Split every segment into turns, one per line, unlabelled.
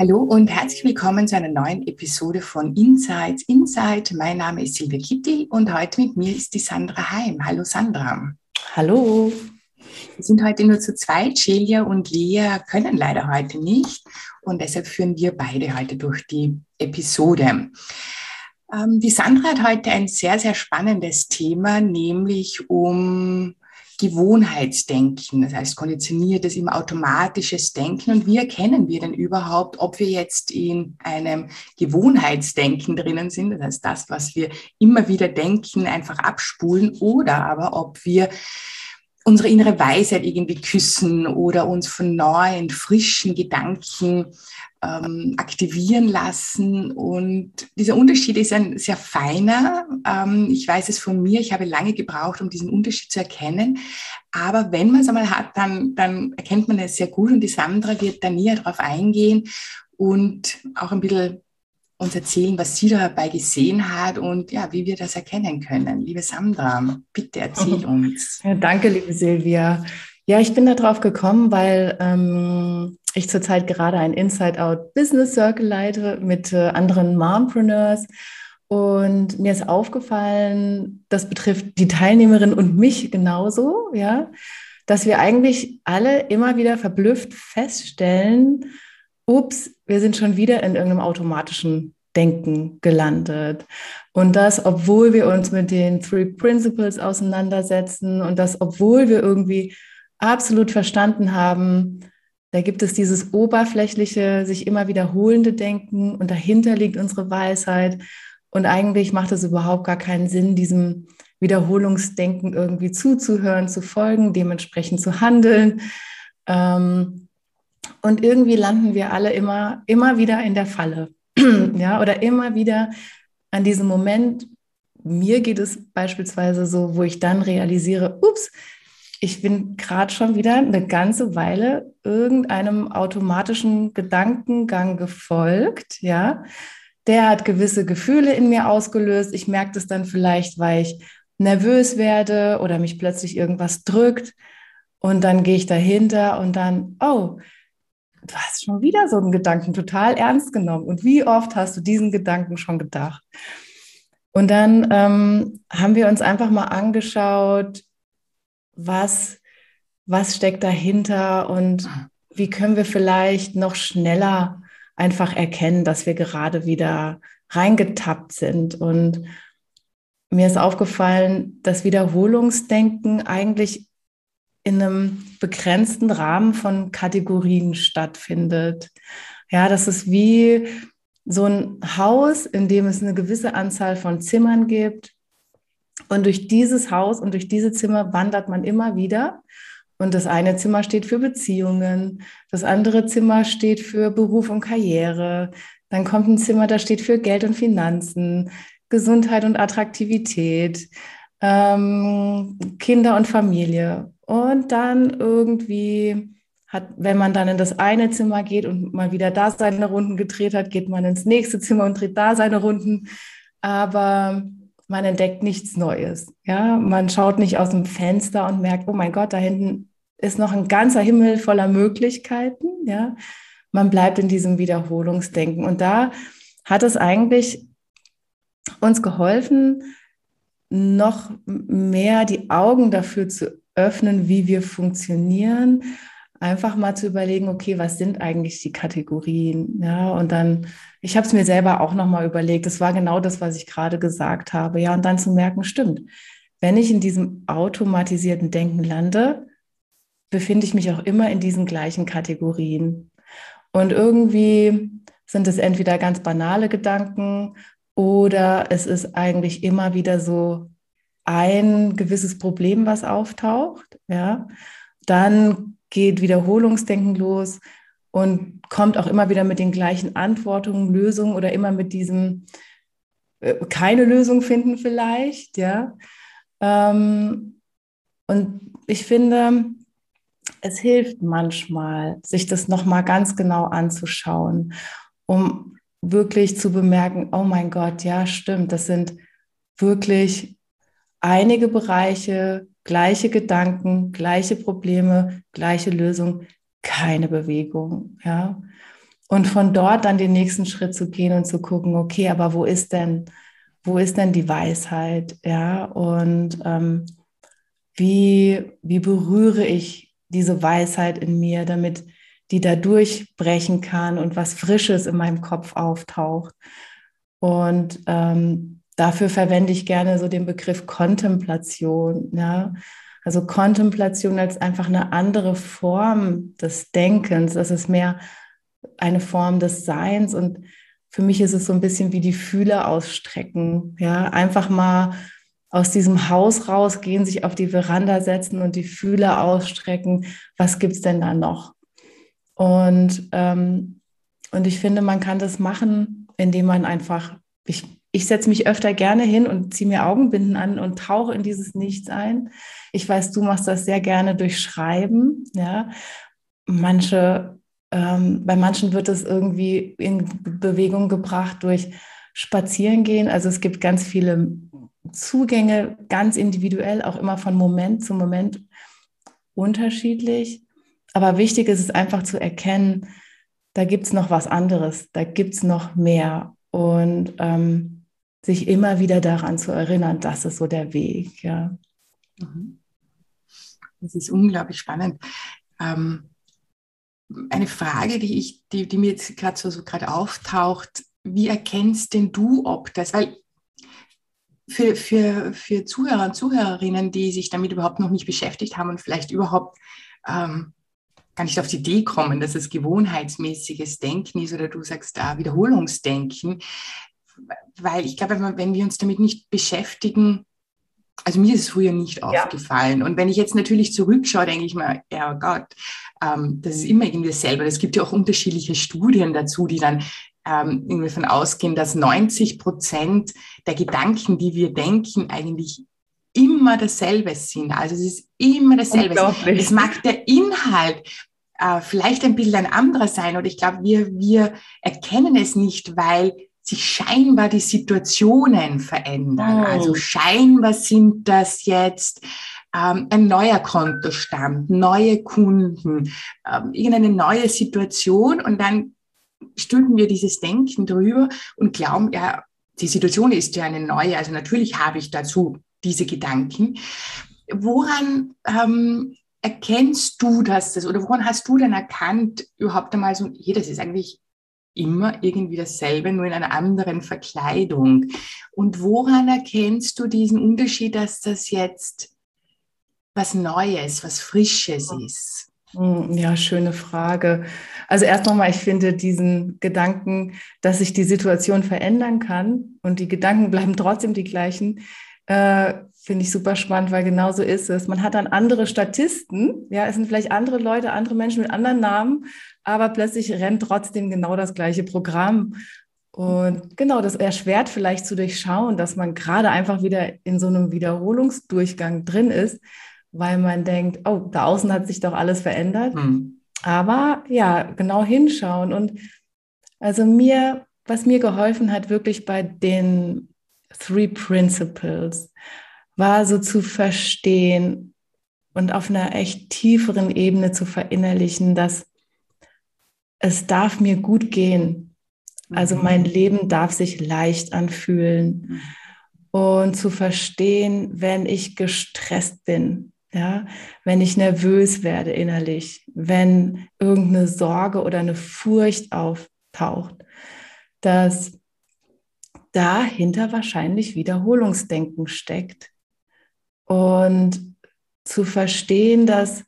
Hallo und herzlich willkommen zu einer neuen Episode von Insights Inside. Mein Name ist Silvia Kitty und heute mit mir ist die Sandra Heim. Hallo Sandra.
Hallo.
Wir sind heute nur zu zweit. Celia und Lea können leider heute nicht und deshalb führen wir beide heute durch die Episode. Ähm, die Sandra hat heute ein sehr, sehr spannendes Thema, nämlich um Gewohnheitsdenken, das heißt konditioniertes, immer automatisches Denken. Und wie erkennen wir denn überhaupt, ob wir jetzt in einem Gewohnheitsdenken drinnen sind, das heißt das, was wir immer wieder denken, einfach abspulen, oder aber ob wir unsere innere Weisheit irgendwie küssen oder uns von neuen, frischen Gedanken ähm, aktivieren lassen. Und dieser Unterschied ist ein sehr feiner. Ähm, ich weiß es von mir, ich habe lange gebraucht, um diesen Unterschied zu erkennen. Aber wenn man es einmal hat, dann, dann erkennt man es sehr gut. Und die Sandra wird da näher darauf eingehen und auch ein bisschen uns erzählen, was sie dabei gesehen hat und ja, wie wir das erkennen können. Liebe Sandra, bitte erzähl uns.
Ja, danke, liebe Silvia. Ja, ich bin da drauf gekommen, weil ähm, ich zurzeit gerade ein Inside Out Business Circle leite mit äh, anderen Mompreneurs. Und mir ist aufgefallen, das betrifft die Teilnehmerin und mich genauso, ja, dass wir eigentlich alle immer wieder verblüfft feststellen, ups, wir sind schon wieder in irgendeinem automatischen Denken gelandet. Und das, obwohl wir uns mit den Three Principles auseinandersetzen und das, obwohl wir irgendwie absolut verstanden haben, da gibt es dieses oberflächliche, sich immer wiederholende Denken und dahinter liegt unsere Weisheit. Und eigentlich macht es überhaupt gar keinen Sinn, diesem Wiederholungsdenken irgendwie zuzuhören, zu folgen, dementsprechend zu handeln. Ähm, und irgendwie landen wir alle immer, immer wieder in der Falle. ja, oder immer wieder an diesem Moment, mir geht es beispielsweise so, wo ich dann realisiere, ups, ich bin gerade schon wieder eine ganze Weile irgendeinem automatischen Gedankengang gefolgt, ja. Der hat gewisse Gefühle in mir ausgelöst. Ich merke das dann vielleicht, weil ich nervös werde oder mich plötzlich irgendwas drückt. Und dann gehe ich dahinter und dann, oh, du hast schon wieder so einen Gedanken total ernst genommen. Und wie oft hast du diesen Gedanken schon gedacht? Und dann ähm, haben wir uns einfach mal angeschaut, was, was steckt dahinter und wie können wir vielleicht noch schneller einfach erkennen, dass wir gerade wieder reingetappt sind. Und mir ist aufgefallen, dass Wiederholungsdenken eigentlich in einem begrenzten Rahmen von Kategorien stattfindet. Ja, das ist wie so ein Haus, in dem es eine gewisse Anzahl von Zimmern gibt. Und durch dieses Haus und durch diese Zimmer wandert man immer wieder. Und das eine Zimmer steht für Beziehungen, das andere Zimmer steht für Beruf und Karriere. Dann kommt ein Zimmer, das steht für Geld und Finanzen, Gesundheit und Attraktivität, ähm, Kinder und Familie. Und dann irgendwie hat, wenn man dann in das eine Zimmer geht und mal wieder da seine Runden gedreht hat, geht man ins nächste Zimmer und dreht da seine Runden. Aber man entdeckt nichts Neues. Ja, man schaut nicht aus dem Fenster und merkt, oh mein Gott, da hinten ist noch ein ganzer Himmel voller Möglichkeiten. Ja, man bleibt in diesem Wiederholungsdenken. Und da hat es eigentlich uns geholfen, noch mehr die Augen dafür zu öffnen, wie wir funktionieren, einfach mal zu überlegen, okay, was sind eigentlich die Kategorien? Ja, und dann, ich habe es mir selber auch nochmal überlegt, das war genau das, was ich gerade gesagt habe. Ja, und dann zu merken, stimmt, wenn ich in diesem automatisierten Denken lande, befinde ich mich auch immer in diesen gleichen Kategorien. Und irgendwie sind es entweder ganz banale Gedanken oder es ist eigentlich immer wieder so ein gewisses Problem, was auftaucht, ja, dann geht Wiederholungsdenken los und kommt auch immer wieder mit den gleichen Antworten, Lösungen oder immer mit diesem äh, keine Lösung finden vielleicht, ja. Ähm, und ich finde, es hilft manchmal, sich das nochmal ganz genau anzuschauen, um wirklich zu bemerken, oh mein Gott, ja, stimmt, das sind wirklich einige Bereiche, gleiche Gedanken, gleiche Probleme, gleiche Lösung, keine Bewegung, ja. Und von dort dann den nächsten Schritt zu gehen und zu gucken, okay, aber wo ist denn, wo ist denn die Weisheit, ja? Und ähm, wie, wie berühre ich diese Weisheit in mir, damit die da durchbrechen kann und was Frisches in meinem Kopf auftaucht. Und ähm, dafür verwende ich gerne so den Begriff Kontemplation. Ja? Also Kontemplation als einfach eine andere Form des Denkens. Das ist mehr eine Form des Seins. Und für mich ist es so ein bisschen wie die Fühler ausstrecken. Ja, einfach mal aus diesem Haus rausgehen, sich auf die Veranda setzen und die Fühler ausstrecken. Was gibt es denn da noch? Und, ähm, und ich finde, man kann das machen, indem man einfach, ich, ich setze mich öfter gerne hin und ziehe mir Augenbinden an und tauche in dieses Nichts ein. Ich weiß, du machst das sehr gerne durch Schreiben. Ja? Manche, ähm, bei manchen wird es irgendwie in Bewegung gebracht durch Spazierengehen. Also es gibt ganz viele Zugänge ganz individuell, auch immer von Moment zu Moment unterschiedlich. Aber wichtig ist es einfach zu erkennen, da gibt es noch was anderes, da gibt es noch mehr. Und ähm, sich immer wieder daran zu erinnern, das ist so der Weg. Ja.
Mhm. Das ist unglaublich spannend. Ähm, eine Frage, die, ich, die, die mir jetzt gerade so, so gerade auftaucht, wie erkennst denn du, ob das, weil für, für, für Zuhörer und Zuhörerinnen, die sich damit überhaupt noch nicht beschäftigt haben und vielleicht überhaupt ähm, gar nicht auf die Idee kommen, dass es gewohnheitsmäßiges Denken ist oder du sagst ah, Wiederholungsdenken, weil ich glaube, wenn wir uns damit nicht beschäftigen, also mir ist es früher nicht ja. aufgefallen. Und wenn ich jetzt natürlich zurückschaue, denke ich mir, ja oh Gott, ähm, das ist immer irgendwie dasselbe. Es gibt ja auch unterschiedliche Studien dazu, die dann ähm, irgendwie davon ausgehen, dass 90 Prozent der Gedanken, die wir denken, eigentlich immer dasselbe sind. Also es ist immer dasselbe. Es mag der Inhalt äh, vielleicht ein bisschen ein anderer sein. Und ich glaube, wir, wir erkennen es nicht, weil sich scheinbar die Situationen verändern. Oh. Also scheinbar sind das jetzt ähm, ein neuer Kontostand, neue Kunden, ähm, irgendeine neue Situation und dann stülpen wir dieses Denken drüber und glauben, ja, die Situation ist ja eine neue, also natürlich habe ich dazu diese Gedanken. Woran ähm, erkennst du das, das oder woran hast du denn erkannt, überhaupt einmal so, hey, das ist eigentlich immer irgendwie dasselbe, nur in einer anderen Verkleidung. Und woran erkennst du diesen Unterschied, dass das jetzt was Neues, was Frisches ist?
Hm, ja, schöne Frage. Also erst nochmal, ich finde diesen Gedanken, dass sich die Situation verändern kann und die Gedanken bleiben trotzdem die gleichen, äh, finde ich super spannend, weil genau so ist es. Man hat dann andere Statisten, ja, es sind vielleicht andere Leute, andere Menschen mit anderen Namen, aber plötzlich rennt trotzdem genau das gleiche Programm. Und genau, das erschwert vielleicht zu durchschauen, dass man gerade einfach wieder in so einem Wiederholungsdurchgang drin ist weil man denkt, oh, da außen hat sich doch alles verändert. Mhm. Aber ja, genau hinschauen. Und also mir, was mir geholfen hat, wirklich bei den Three Principles, war so zu verstehen und auf einer echt tieferen Ebene zu verinnerlichen, dass es darf mir gut gehen. Also mhm. mein Leben darf sich leicht anfühlen. Mhm. Und zu verstehen, wenn ich gestresst bin, ja, wenn ich nervös werde innerlich, wenn irgendeine Sorge oder eine Furcht auftaucht, dass dahinter wahrscheinlich Wiederholungsdenken steckt. Und zu verstehen, dass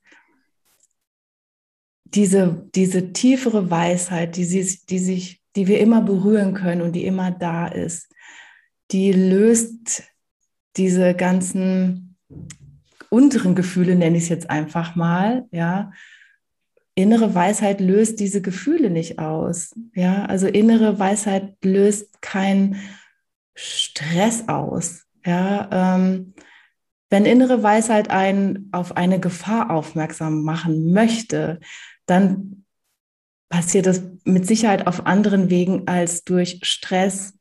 diese, diese tiefere Weisheit, die, sie, die, sich, die wir immer berühren können und die immer da ist, die löst diese ganzen unteren Gefühle, nenne ich es jetzt einfach mal, ja, innere Weisheit löst diese Gefühle nicht aus. Ja, also innere Weisheit löst keinen Stress aus. Ja, ähm, wenn innere Weisheit einen auf eine Gefahr aufmerksam machen möchte, dann passiert das mit Sicherheit auf anderen Wegen als durch Stress,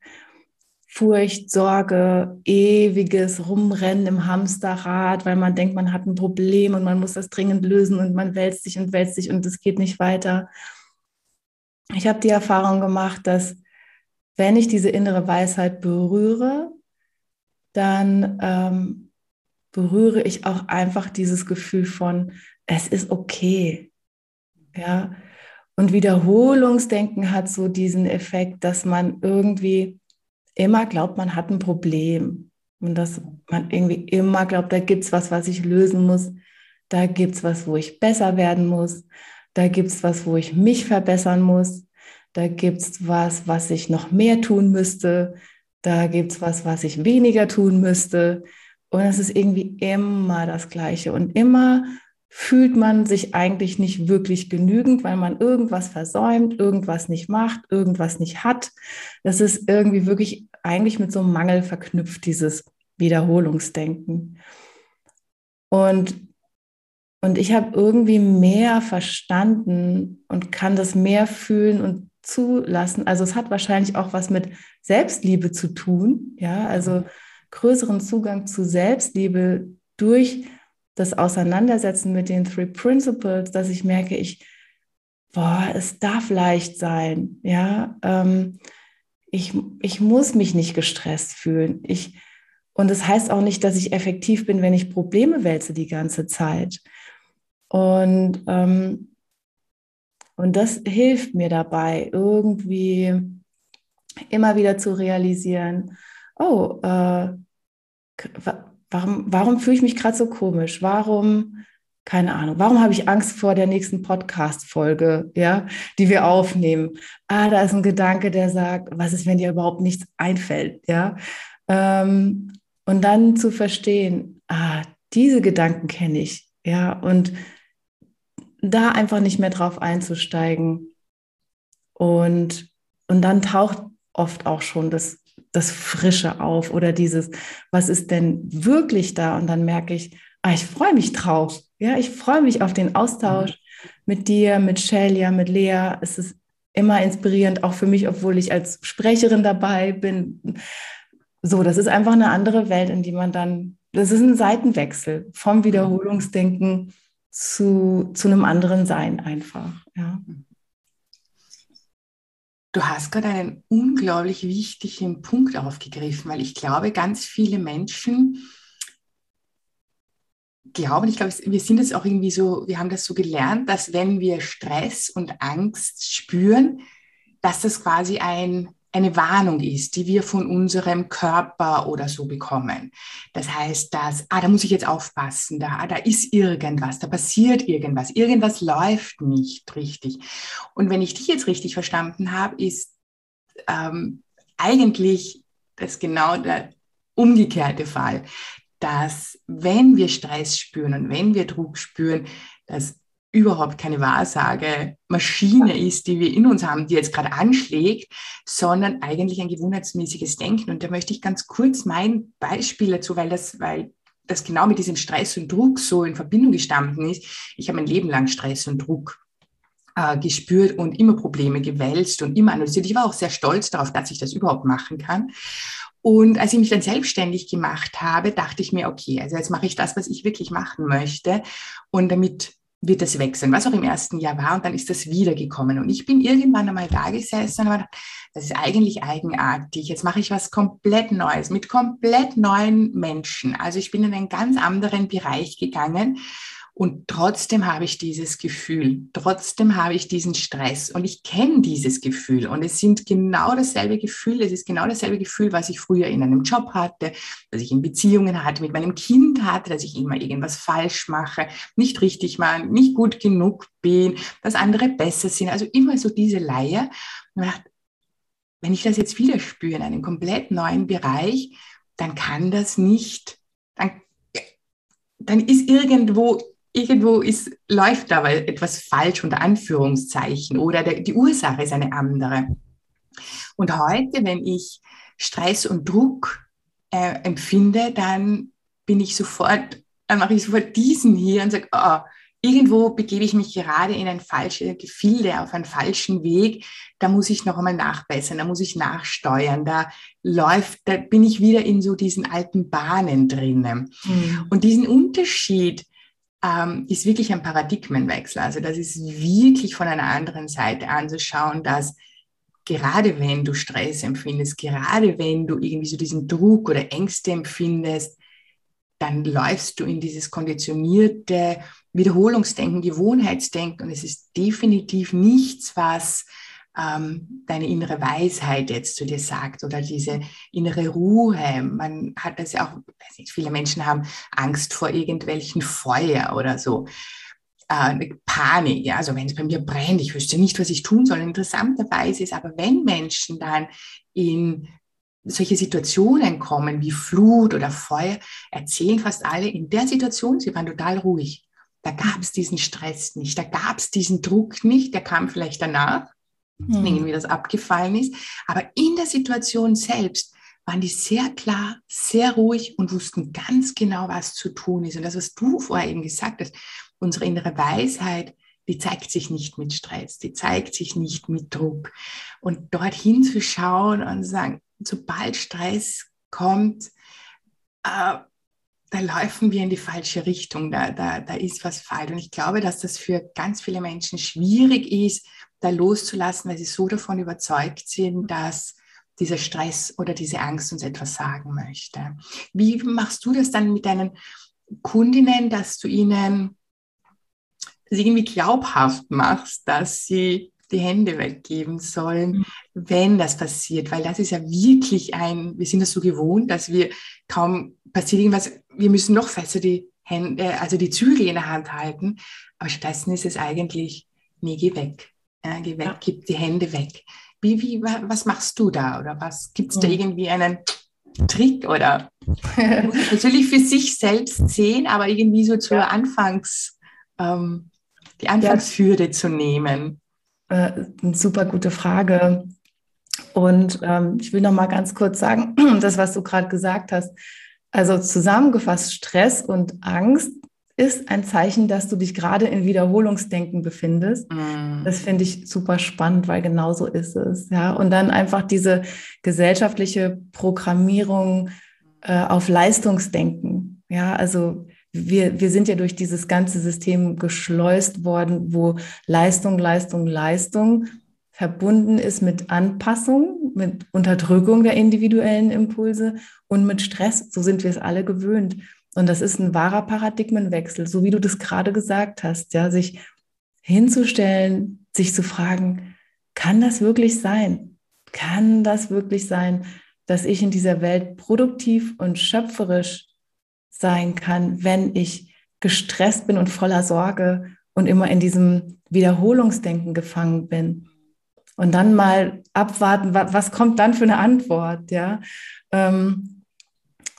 Furcht, Sorge, ewiges Rumrennen im Hamsterrad, weil man denkt, man hat ein Problem und man muss das dringend lösen und man wälzt sich und wälzt sich und es geht nicht weiter. Ich habe die Erfahrung gemacht, dass wenn ich diese innere Weisheit berühre, dann ähm, berühre ich auch einfach dieses Gefühl von, es ist okay. Ja. Und Wiederholungsdenken hat so diesen Effekt, dass man irgendwie immer glaubt, man hat ein Problem. Und dass man irgendwie immer glaubt, da gibt es was, was ich lösen muss. Da gibt es was, wo ich besser werden muss. Da gibt es was, wo ich mich verbessern muss. Da gibt es was, was ich noch mehr tun müsste. Da gibt es was, was ich weniger tun müsste. Und es ist irgendwie immer das Gleiche. Und immer fühlt man sich eigentlich nicht wirklich genügend, weil man irgendwas versäumt, irgendwas nicht macht, irgendwas nicht hat. Das ist irgendwie wirklich eigentlich mit so einem Mangel verknüpft, dieses Wiederholungsdenken. Und, und ich habe irgendwie mehr verstanden und kann das mehr fühlen und zulassen. Also es hat wahrscheinlich auch was mit Selbstliebe zu tun, ja, also größeren Zugang zu Selbstliebe durch das Auseinandersetzen mit den Three Principles, dass ich merke, ich, boah, es darf leicht sein, ja, ähm, ich, ich muss mich nicht gestresst fühlen. Ich, und das heißt auch nicht, dass ich effektiv bin, wenn ich Probleme wälze die ganze Zeit. Und, ähm, und das hilft mir dabei, irgendwie immer wieder zu realisieren, oh, äh, warum, warum fühle ich mich gerade so komisch? Warum, keine Ahnung, warum habe ich Angst vor der nächsten Podcast-Folge, ja, die wir aufnehmen? Ah, da ist ein Gedanke, der sagt, was ist, wenn dir überhaupt nichts einfällt, ja? Ähm, und dann zu verstehen, ah, diese Gedanken kenne ich, ja, und da einfach nicht mehr drauf einzusteigen. Und, und dann taucht oft auch schon das das Frische auf oder dieses, was ist denn wirklich da? Und dann merke ich, ah, ich freue mich drauf. Ja, ich freue mich auf den Austausch mhm. mit dir, mit Shelia, mit Lea. Es ist immer inspirierend, auch für mich, obwohl ich als Sprecherin dabei bin. So, das ist einfach eine andere Welt, in die man dann, das ist ein Seitenwechsel vom Wiederholungsdenken zu, zu einem anderen Sein einfach. Ja.
Du hast gerade einen unglaublich wichtigen Punkt aufgegriffen, weil ich glaube, ganz viele Menschen glauben, ich glaube, wir sind es auch irgendwie so, wir haben das so gelernt, dass wenn wir Stress und Angst spüren, dass das quasi ein eine Warnung ist, die wir von unserem Körper oder so bekommen. Das heißt, dass, ah, da muss ich jetzt aufpassen, da, ah, da ist irgendwas, da passiert irgendwas, irgendwas läuft nicht richtig. Und wenn ich dich jetzt richtig verstanden habe, ist ähm, eigentlich das genau der umgekehrte Fall, dass wenn wir Stress spüren und wenn wir Druck spüren, dass überhaupt keine Wahrsage-Maschine ist, die wir in uns haben, die jetzt gerade anschlägt, sondern eigentlich ein gewohnheitsmäßiges Denken. Und da möchte ich ganz kurz mein Beispiel dazu, weil das, weil das genau mit diesem Stress und Druck so in Verbindung gestanden ist. Ich habe mein Leben lang Stress und Druck äh, gespürt und immer Probleme gewälzt und immer analysiert. Ich war auch sehr stolz darauf, dass ich das überhaupt machen kann. Und als ich mich dann selbstständig gemacht habe, dachte ich mir, okay, also jetzt mache ich das, was ich wirklich machen möchte. Und damit wird es wechseln, was auch im ersten Jahr war. Und dann ist das wiedergekommen. Und ich bin irgendwann einmal da gesessen und habe gedacht, das ist eigentlich eigenartig. Jetzt mache ich was komplett Neues mit komplett neuen Menschen. Also ich bin in einen ganz anderen Bereich gegangen und trotzdem habe ich dieses Gefühl, trotzdem habe ich diesen Stress und ich kenne dieses Gefühl und es sind genau dasselbe Gefühl, es ist genau dasselbe Gefühl, was ich früher in einem Job hatte, was ich in Beziehungen hatte, mit meinem Kind hatte, dass ich immer irgendwas falsch mache, nicht richtig mache, nicht gut genug bin, dass andere besser sind, also immer so diese Leier. wenn ich das jetzt wieder spüre in einem komplett neuen Bereich, dann kann das nicht, dann, dann ist irgendwo irgendwo ist, läuft aber etwas falsch unter Anführungszeichen oder der, die Ursache ist eine andere. Und heute, wenn ich Stress und Druck äh, empfinde, dann bin ich sofort, dann mache ich sofort diesen hier und sage, oh, irgendwo begebe ich mich gerade in ein falsches Gefilde, auf einen falschen Weg. Da muss ich noch einmal nachbessern, da muss ich nachsteuern, da läuft, da bin ich wieder in so diesen alten Bahnen drinnen. Mhm. Und diesen Unterschied ähm, ist wirklich ein Paradigmenwechsel. Also das ist wirklich von einer anderen Seite anzuschauen, dass gerade wenn du Stress empfindest, gerade wenn du irgendwie so diesen Druck oder Ängste empfindest, dann läufst du in dieses konditionierte Wiederholungsdenken, Gewohnheitsdenken und es ist definitiv nichts, was ähm, deine innere Weisheit jetzt zu dir sagt oder diese innere Ruhe. Man hat das ja auch, weiß nicht, viele Menschen haben Angst vor irgendwelchen Feuer oder so. Äh, Panik, ja, also wenn es bei mir brennt, ich wüsste nicht, was ich tun soll. Interessanterweise ist aber, wenn Menschen dann in solche Situationen kommen wie Flut oder Feuer, erzählen fast alle, in der Situation, sie waren total ruhig. Da gab es diesen Stress nicht, da gab es diesen Druck nicht, der kam vielleicht danach, mhm. irgendwie das abgefallen ist. Aber in der Situation selbst waren die sehr klar, sehr ruhig und wussten ganz genau, was zu tun ist. Und das, was du vorher eben gesagt hast, unsere innere Weisheit, die zeigt sich nicht mit Stress, die zeigt sich nicht mit Druck. Und dorthin zu schauen und zu sagen, sobald Stress kommt, äh, da laufen wir in die falsche Richtung, da, da, da ist was falsch. Und ich glaube, dass das für ganz viele Menschen schwierig ist, da loszulassen, weil sie so davon überzeugt sind, dass dieser Stress oder diese Angst uns etwas sagen möchte. Wie machst du das dann mit deinen Kundinnen, dass du ihnen das irgendwie glaubhaft machst, dass sie die Hände weggeben sollen, mhm. wenn das passiert, weil das ist ja wirklich ein, wir sind das so gewohnt, dass wir kaum passiert irgendwas, wir müssen noch fester die Hände, also die Zügel in der Hand halten, aber stattdessen ist es eigentlich, nee, geh weg, ja, geh weg, ja. gib die Hände weg. Wie, wie, was machst du da oder was, gibt es mhm. da irgendwie einen Trick oder natürlich für sich selbst sehen, aber irgendwie so zur ja. Anfangs, ähm, die Anfangshürde zu nehmen?
Äh, eine super gute Frage. Und ähm, ich will noch mal ganz kurz sagen, das, was du gerade gesagt hast. Also zusammengefasst, Stress und Angst ist ein Zeichen, dass du dich gerade in Wiederholungsdenken befindest. Mm. Das finde ich super spannend, weil genau so ist es. Ja, und dann einfach diese gesellschaftliche Programmierung äh, auf Leistungsdenken. Ja, also wir, wir sind ja durch dieses ganze System geschleust worden, wo Leistung, Leistung, Leistung verbunden ist mit Anpassung, mit Unterdrückung der individuellen Impulse und mit Stress. So sind wir es alle gewöhnt. Und das ist ein wahrer Paradigmenwechsel, so wie du das gerade gesagt hast, ja, sich hinzustellen, sich zu fragen, kann das wirklich sein? Kann das wirklich sein, dass ich in dieser Welt produktiv und schöpferisch sein kann, wenn ich gestresst bin und voller Sorge und immer in diesem Wiederholungsdenken gefangen bin. Und dann mal abwarten, was kommt dann für eine Antwort, ja. Ähm,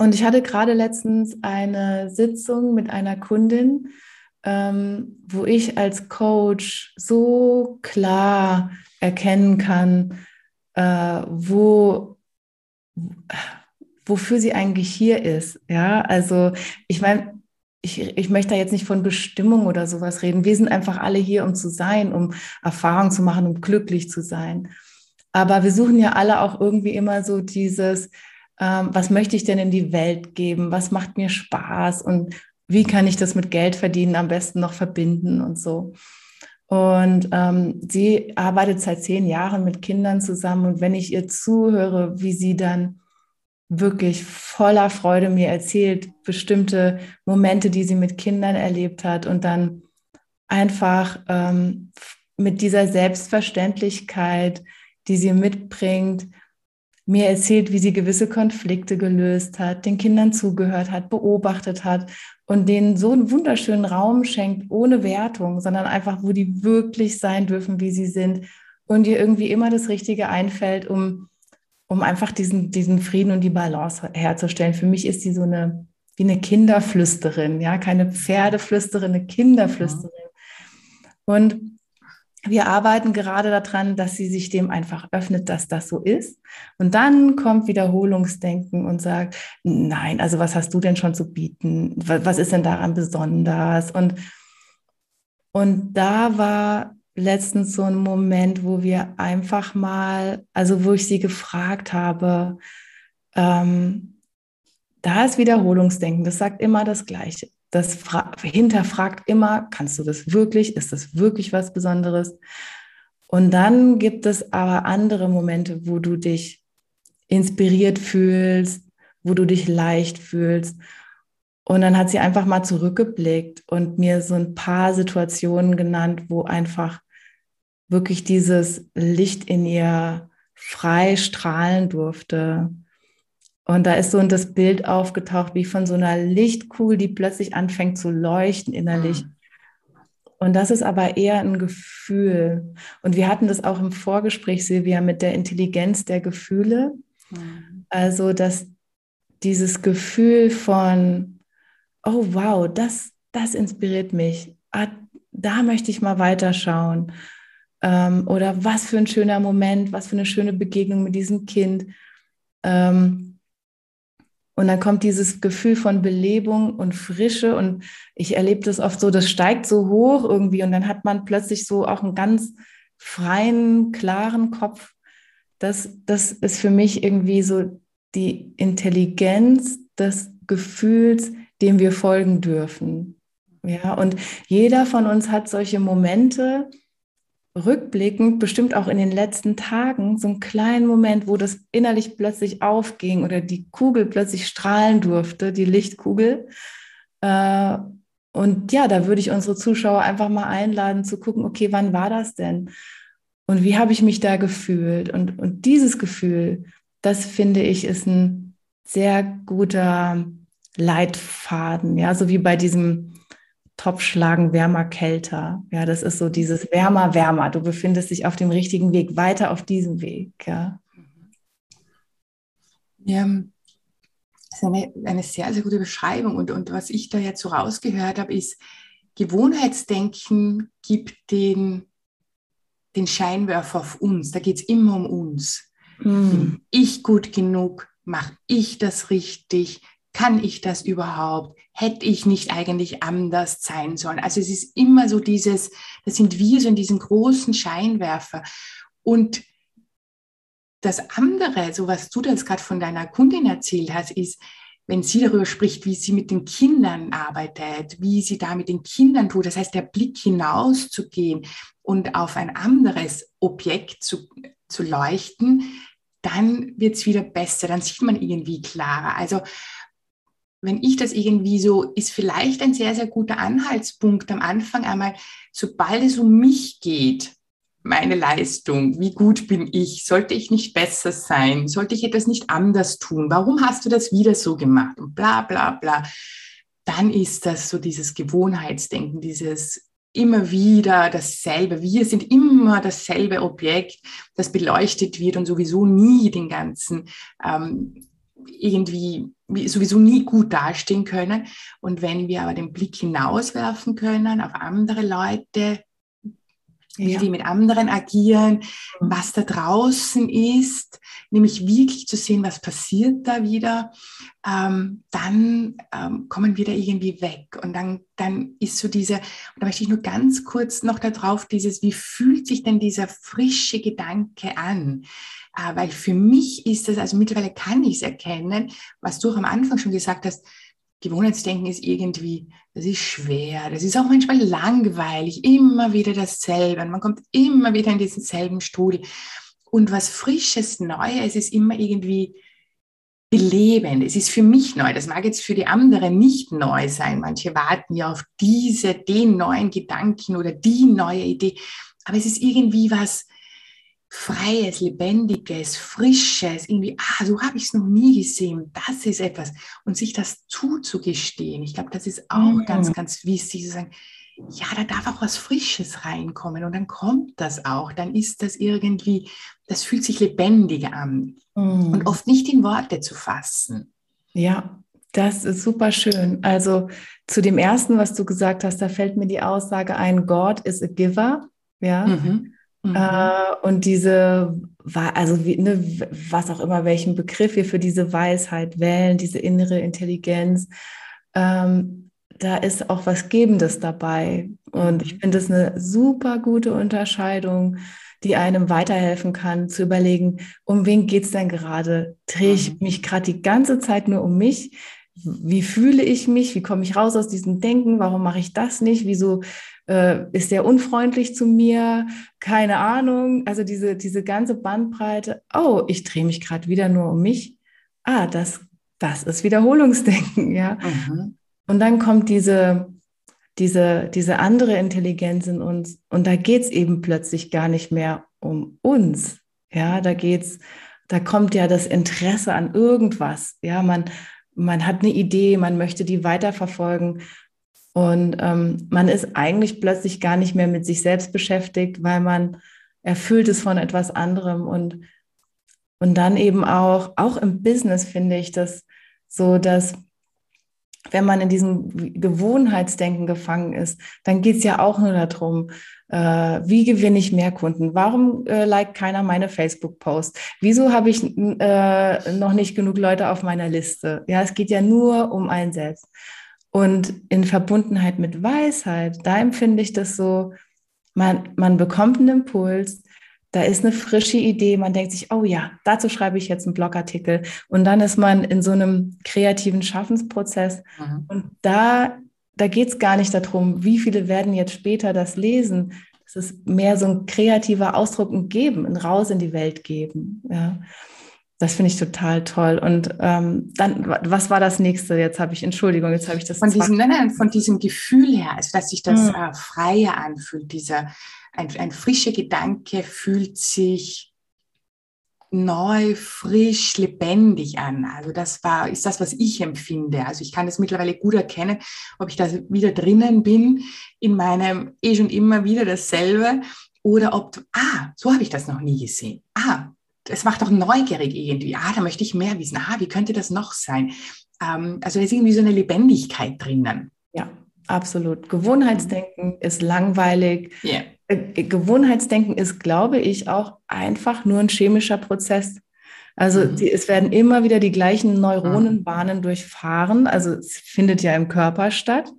und ich hatte gerade letztens eine Sitzung mit einer Kundin, ähm, wo ich als Coach so klar erkennen kann, äh, wo wofür sie eigentlich hier ist. Ja, also ich meine, ich, ich möchte da jetzt nicht von Bestimmung oder sowas reden. Wir sind einfach alle hier, um zu sein, um Erfahrung zu machen, um glücklich zu sein. Aber wir suchen ja alle auch irgendwie immer so dieses, ähm, was möchte ich denn in die Welt geben? Was macht mir Spaß? Und wie kann ich das mit Geld verdienen am besten noch verbinden und so? Und ähm, sie arbeitet seit zehn Jahren mit Kindern zusammen. Und wenn ich ihr zuhöre, wie sie dann wirklich voller Freude mir erzählt, bestimmte Momente, die sie mit Kindern erlebt hat und dann einfach ähm, mit dieser Selbstverständlichkeit, die sie mitbringt, mir erzählt, wie sie gewisse Konflikte gelöst hat, den Kindern zugehört hat, beobachtet hat und denen so einen wunderschönen Raum schenkt, ohne Wertung, sondern einfach, wo die wirklich sein dürfen, wie sie sind und ihr irgendwie immer das Richtige einfällt, um um einfach diesen, diesen Frieden und die Balance herzustellen. Für mich ist die so eine wie eine Kinderflüsterin, ja, keine Pferdeflüsterin, eine Kinderflüsterin. Und wir arbeiten gerade daran, dass sie sich dem einfach öffnet, dass das so ist. Und dann kommt Wiederholungsdenken und sagt, nein, also was hast du denn schon zu bieten? Was ist denn daran besonders? Und, und da war letztens so ein Moment, wo wir einfach mal, also wo ich sie gefragt habe, ähm, da ist Wiederholungsdenken, das sagt immer das Gleiche. Das hinterfragt immer, kannst du das wirklich? Ist das wirklich was Besonderes? Und dann gibt es aber andere Momente, wo du dich inspiriert fühlst, wo du dich leicht fühlst. Und dann hat sie einfach mal zurückgeblickt und mir so ein paar Situationen genannt, wo einfach wirklich dieses Licht in ihr frei strahlen durfte. Und da ist so das Bild aufgetaucht, wie von so einer Lichtkugel, die plötzlich anfängt zu leuchten innerlich. Mhm. Und das ist aber eher ein Gefühl. Und wir hatten das auch im Vorgespräch, Silvia, mit der Intelligenz der Gefühle. Mhm. Also, dass dieses Gefühl von, oh wow, das, das inspiriert mich. Ah, da möchte ich mal weiterschauen. Ähm, oder was für ein schöner Moment, was für eine schöne Begegnung mit diesem Kind. Ähm, und dann kommt dieses Gefühl von Belebung und Frische. Und ich erlebe das oft so, das steigt so hoch irgendwie. Und dann hat man plötzlich so auch einen ganz freien, klaren Kopf. Das, das ist für mich irgendwie so die Intelligenz des Gefühls, dem wir folgen dürfen. Ja, und jeder von uns hat solche Momente, rückblickend, bestimmt auch in den letzten Tagen, so einen kleinen Moment, wo das innerlich plötzlich aufging oder die Kugel plötzlich strahlen durfte, die Lichtkugel. Äh, und ja, da würde ich unsere Zuschauer einfach mal einladen zu gucken, okay, wann war das denn? Und wie habe ich mich da gefühlt? Und, und dieses Gefühl, das finde ich, ist ein sehr guter Leitfaden, ja, so wie bei diesem Topfschlagen wärmer, kälter. Ja, das ist so dieses wärmer, wärmer. Du befindest dich auf dem richtigen Weg, weiter auf diesem Weg. Ja,
ja das ist eine, eine sehr, sehr gute Beschreibung. Und, und was ich da jetzt so rausgehört habe, ist, Gewohnheitsdenken gibt den, den Scheinwerfer auf uns. Da geht es immer um uns. Mm. Bin ich gut genug? Mache ich das richtig? Kann ich das überhaupt? Hätte ich nicht eigentlich anders sein sollen? Also es ist immer so dieses, das sind wir so in diesem großen Scheinwerfer. Und das andere, so was du jetzt gerade von deiner Kundin erzählt hast, ist, wenn sie darüber spricht, wie sie mit den Kindern arbeitet, wie sie da mit den Kindern tut, das heißt, der Blick hinaus zu gehen und auf ein anderes Objekt zu, zu leuchten, dann wird es wieder besser, dann sieht man irgendwie klarer. Also wenn ich das irgendwie so, ist vielleicht ein sehr, sehr guter Anhaltspunkt am Anfang einmal, sobald es um mich geht, meine Leistung, wie gut bin ich, sollte ich nicht besser sein, sollte ich etwas nicht anders tun, warum hast du das wieder so gemacht und bla bla bla, dann ist das so dieses Gewohnheitsdenken, dieses immer wieder dasselbe. Wir sind immer dasselbe Objekt, das beleuchtet wird und sowieso nie den ganzen ähm, irgendwie sowieso nie gut dastehen können. Und wenn wir aber den Blick hinauswerfen können auf andere Leute, wie ja. die mit anderen agieren, was da draußen ist, nämlich wirklich zu sehen, was passiert da wieder, ähm, dann ähm, kommen wir da irgendwie weg. Und dann, dann ist so diese, und da möchte ich nur ganz kurz noch darauf, dieses, wie fühlt sich denn dieser frische Gedanke an? Äh, weil für mich ist das, also mittlerweile kann ich es erkennen, was du auch am Anfang schon gesagt hast, Gewohnheitsdenken ist irgendwie, das ist schwer, das ist auch manchmal langweilig, immer wieder dasselbe und man kommt immer wieder in diesen selben Strudel. Und was Frisches, Neues ist immer irgendwie belebend. Es ist für mich neu. Das mag jetzt für die anderen nicht neu sein. Manche warten ja auf diese, den neuen Gedanken oder die neue Idee. Aber es ist irgendwie was, Freies, Lebendiges, Frisches, irgendwie, ah, so habe ich es noch nie gesehen, das ist etwas. Und sich das zuzugestehen, ich glaube, das ist auch mhm. ganz, ganz wichtig, zu sagen, ja, da darf auch was Frisches reinkommen und dann kommt das auch, dann ist das irgendwie, das fühlt sich lebendig an mhm. und oft nicht in Worte zu fassen.
Ja, Das ist super schön. Also zu dem ersten, was du gesagt hast, da fällt mir die Aussage ein, God is a giver. Ja. Mhm. Mhm. Äh, und diese, also wie, ne, was auch immer, welchen Begriff wir für diese Weisheit wählen, diese innere Intelligenz, ähm, da ist auch was Gebendes dabei. Und ich mhm. finde es eine super gute Unterscheidung, die einem weiterhelfen kann, zu überlegen, um wen geht es denn gerade? Drehe ich mhm. mich gerade die ganze Zeit nur um mich? Wie fühle ich mich? Wie komme ich raus aus diesem Denken? Warum mache ich das nicht? Wieso äh, ist der unfreundlich zu mir? Keine Ahnung. Also diese, diese ganze Bandbreite. Oh, ich drehe mich gerade wieder nur um mich. Ah, das, das ist Wiederholungsdenken, ja. Mhm. Und dann kommt diese, diese, diese andere Intelligenz in uns. Und da geht es eben plötzlich gar nicht mehr um uns. Ja, da geht's, da kommt ja das Interesse an irgendwas. Ja, man, man hat eine Idee, man möchte die weiterverfolgen. Und ähm, man ist eigentlich plötzlich gar nicht mehr mit sich selbst beschäftigt, weil man erfüllt ist von etwas anderem. Und, und dann eben auch, auch im Business finde ich das so, dass wenn man in diesem Gewohnheitsdenken gefangen ist, dann geht es ja auch nur darum, äh, wie gewinne ich mehr Kunden? Warum äh, liked keiner meine Facebook-Post? Wieso habe ich äh, noch nicht genug Leute auf meiner Liste? Ja, es geht ja nur um einen selbst. Und in Verbundenheit mit Weisheit, da empfinde ich das so, man, man bekommt einen Impuls, da ist eine frische Idee, man denkt sich, oh ja, dazu schreibe ich jetzt einen Blogartikel. Und dann ist man in so einem kreativen Schaffensprozess. Mhm. Und da, da geht es gar nicht darum, wie viele werden jetzt später das lesen. Es ist mehr so ein kreativer Ausdruck, ein Geben, ein Raus in die Welt geben. Ja. Das finde ich total toll. Und ähm, dann, was war das nächste? Jetzt habe ich, Entschuldigung, jetzt habe ich das.
Von diesem, nein, nein, von diesem Gefühl her, also dass sich das mhm. äh, freier anfühlt, dieser ein, ein frischer Gedanke fühlt sich neu, frisch, lebendig an. Also das war, ist das, was ich empfinde. Also ich kann das mittlerweile gut erkennen, ob ich da wieder drinnen bin in meinem eh schon immer wieder dasselbe oder ob, ah, so habe ich das noch nie gesehen. Ah, es macht auch neugierig irgendwie. Ah, da möchte ich mehr wissen. Ah, wie könnte das noch sein? Ähm, also da ist irgendwie so eine Lebendigkeit drinnen.
Ja, absolut. Gewohnheitsdenken ist langweilig. Yeah. Äh, Gewohnheitsdenken ist, glaube ich, auch einfach nur ein chemischer Prozess. Also mhm. die, es werden immer wieder die gleichen Neuronenbahnen mhm. durchfahren. Also es findet ja im Körper statt.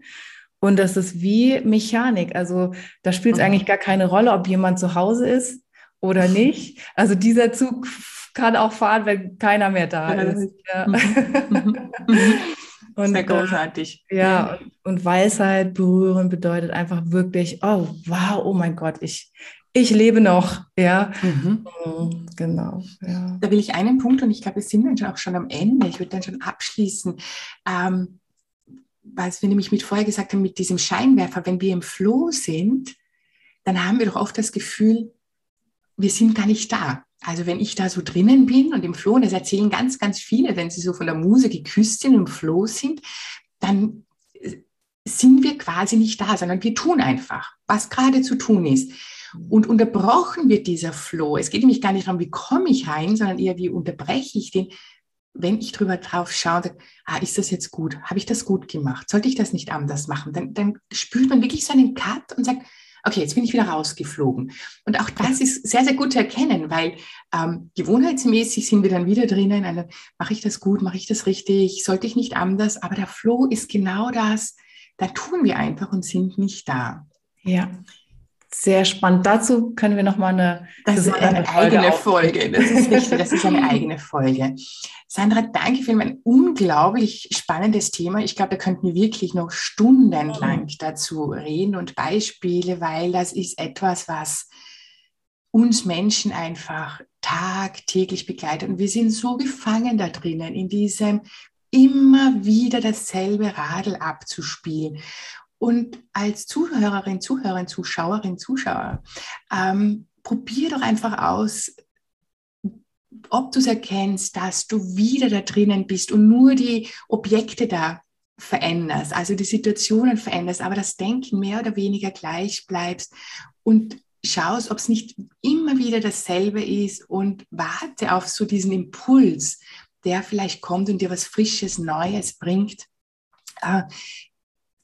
Und das ist wie Mechanik. Also da spielt es mhm. eigentlich gar keine Rolle, ob jemand zu Hause ist oder nicht. Also dieser Zug kann auch fahren, wenn keiner mehr da ist. Ja.
Und, Sehr äh, großartig.
Ja, und, und Weisheit berühren bedeutet einfach wirklich, oh wow, oh mein Gott, ich, ich lebe noch, ja. Mhm.
mhm. Genau. Ja. Da will ich einen Punkt, und ich glaube, wir sind dann schon auch schon am Ende, ich würde dann schon abschließen. Ähm, was wir nämlich mit vorher gesagt haben, mit diesem Scheinwerfer, wenn wir im Flow sind, dann haben wir doch oft das Gefühl, wir sind gar nicht da. Also wenn ich da so drinnen bin und im Flow, und das erzählen ganz, ganz viele, wenn sie so von der Muse geküsst sind und im Flow sind, dann äh, sind wir quasi nicht da, sondern wir tun einfach, was gerade zu tun ist. Und unterbrochen wird dieser Flow. Es geht nämlich gar nicht darum, wie komme ich rein, sondern eher, wie unterbreche ich den, wenn ich drüber drauf schaue und sage, ah, ist das jetzt gut? Habe ich das gut gemacht? Sollte ich das nicht anders machen? Dann, dann spürt man wirklich so einen Cut und sagt, okay, jetzt bin ich wieder rausgeflogen. Und auch das ist sehr, sehr gut zu erkennen, weil ähm, gewohnheitsmäßig sind wir dann wieder drinnen, also, mache ich das gut, mache ich das richtig, sollte ich nicht anders, aber der Flow ist genau das, da tun wir einfach und sind nicht da.
Ja. Sehr spannend. Dazu können wir noch mal eine,
das ist eine eigene Folge. Das ist richtig, das ist eine eigene Folge. Sandra, danke für ein unglaublich spannendes Thema. Ich glaube, da könnten wir wirklich noch stundenlang dazu reden und Beispiele, weil das ist etwas, was uns Menschen einfach tagtäglich begleitet. Und wir sind so gefangen da drinnen, in diesem immer wieder dasselbe Radl abzuspielen. Und als Zuhörerin, Zuhörerin, Zuschauerin, Zuschauer, ähm, probier doch einfach aus, ob du es erkennst, dass du wieder da drinnen bist und nur die Objekte da veränderst, also die Situationen veränderst, aber das Denken mehr oder weniger gleich bleibst und schaust, ob es nicht immer wieder dasselbe ist und warte auf so diesen Impuls, der vielleicht kommt und dir was Frisches, Neues bringt.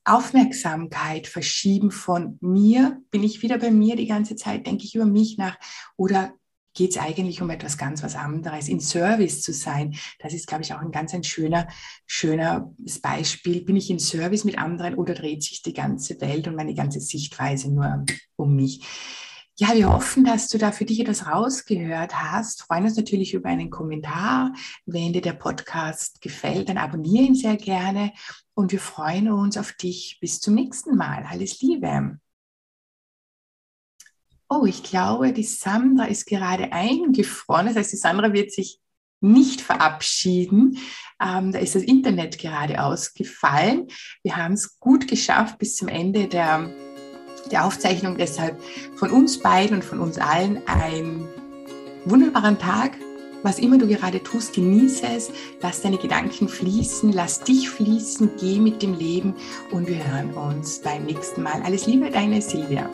Aufmerksamkeit verschieben von mir, bin ich wieder bei mir die ganze Zeit, denke ich über mich nach oder geht es eigentlich um etwas ganz was anderes, in Service zu sein. Das ist, glaube ich, auch ein ganz ein schöner, schöner Beispiel. Bin ich in Service mit anderen oder dreht sich die ganze Welt und meine ganze Sichtweise nur um mich? Ja, wir hoffen, dass du da für dich etwas rausgehört hast. Freuen uns natürlich über einen Kommentar. Wenn dir der Podcast gefällt, dann abonniere ihn sehr gerne. Und wir freuen uns auf dich. Bis zum nächsten Mal. Alles Liebe. Oh, ich glaube, die Sandra ist gerade eingefroren. Das heißt, die Sandra wird sich nicht verabschieden. Ähm, da ist das Internet gerade ausgefallen. Wir haben es gut geschafft bis zum Ende der der Aufzeichnung. Deshalb von uns beiden und von uns allen einen wunderbaren Tag. Was immer du gerade tust, genieße es, lass deine Gedanken fließen, lass dich fließen, geh mit dem Leben und wir hören uns beim nächsten Mal. Alles Liebe, deine Silvia.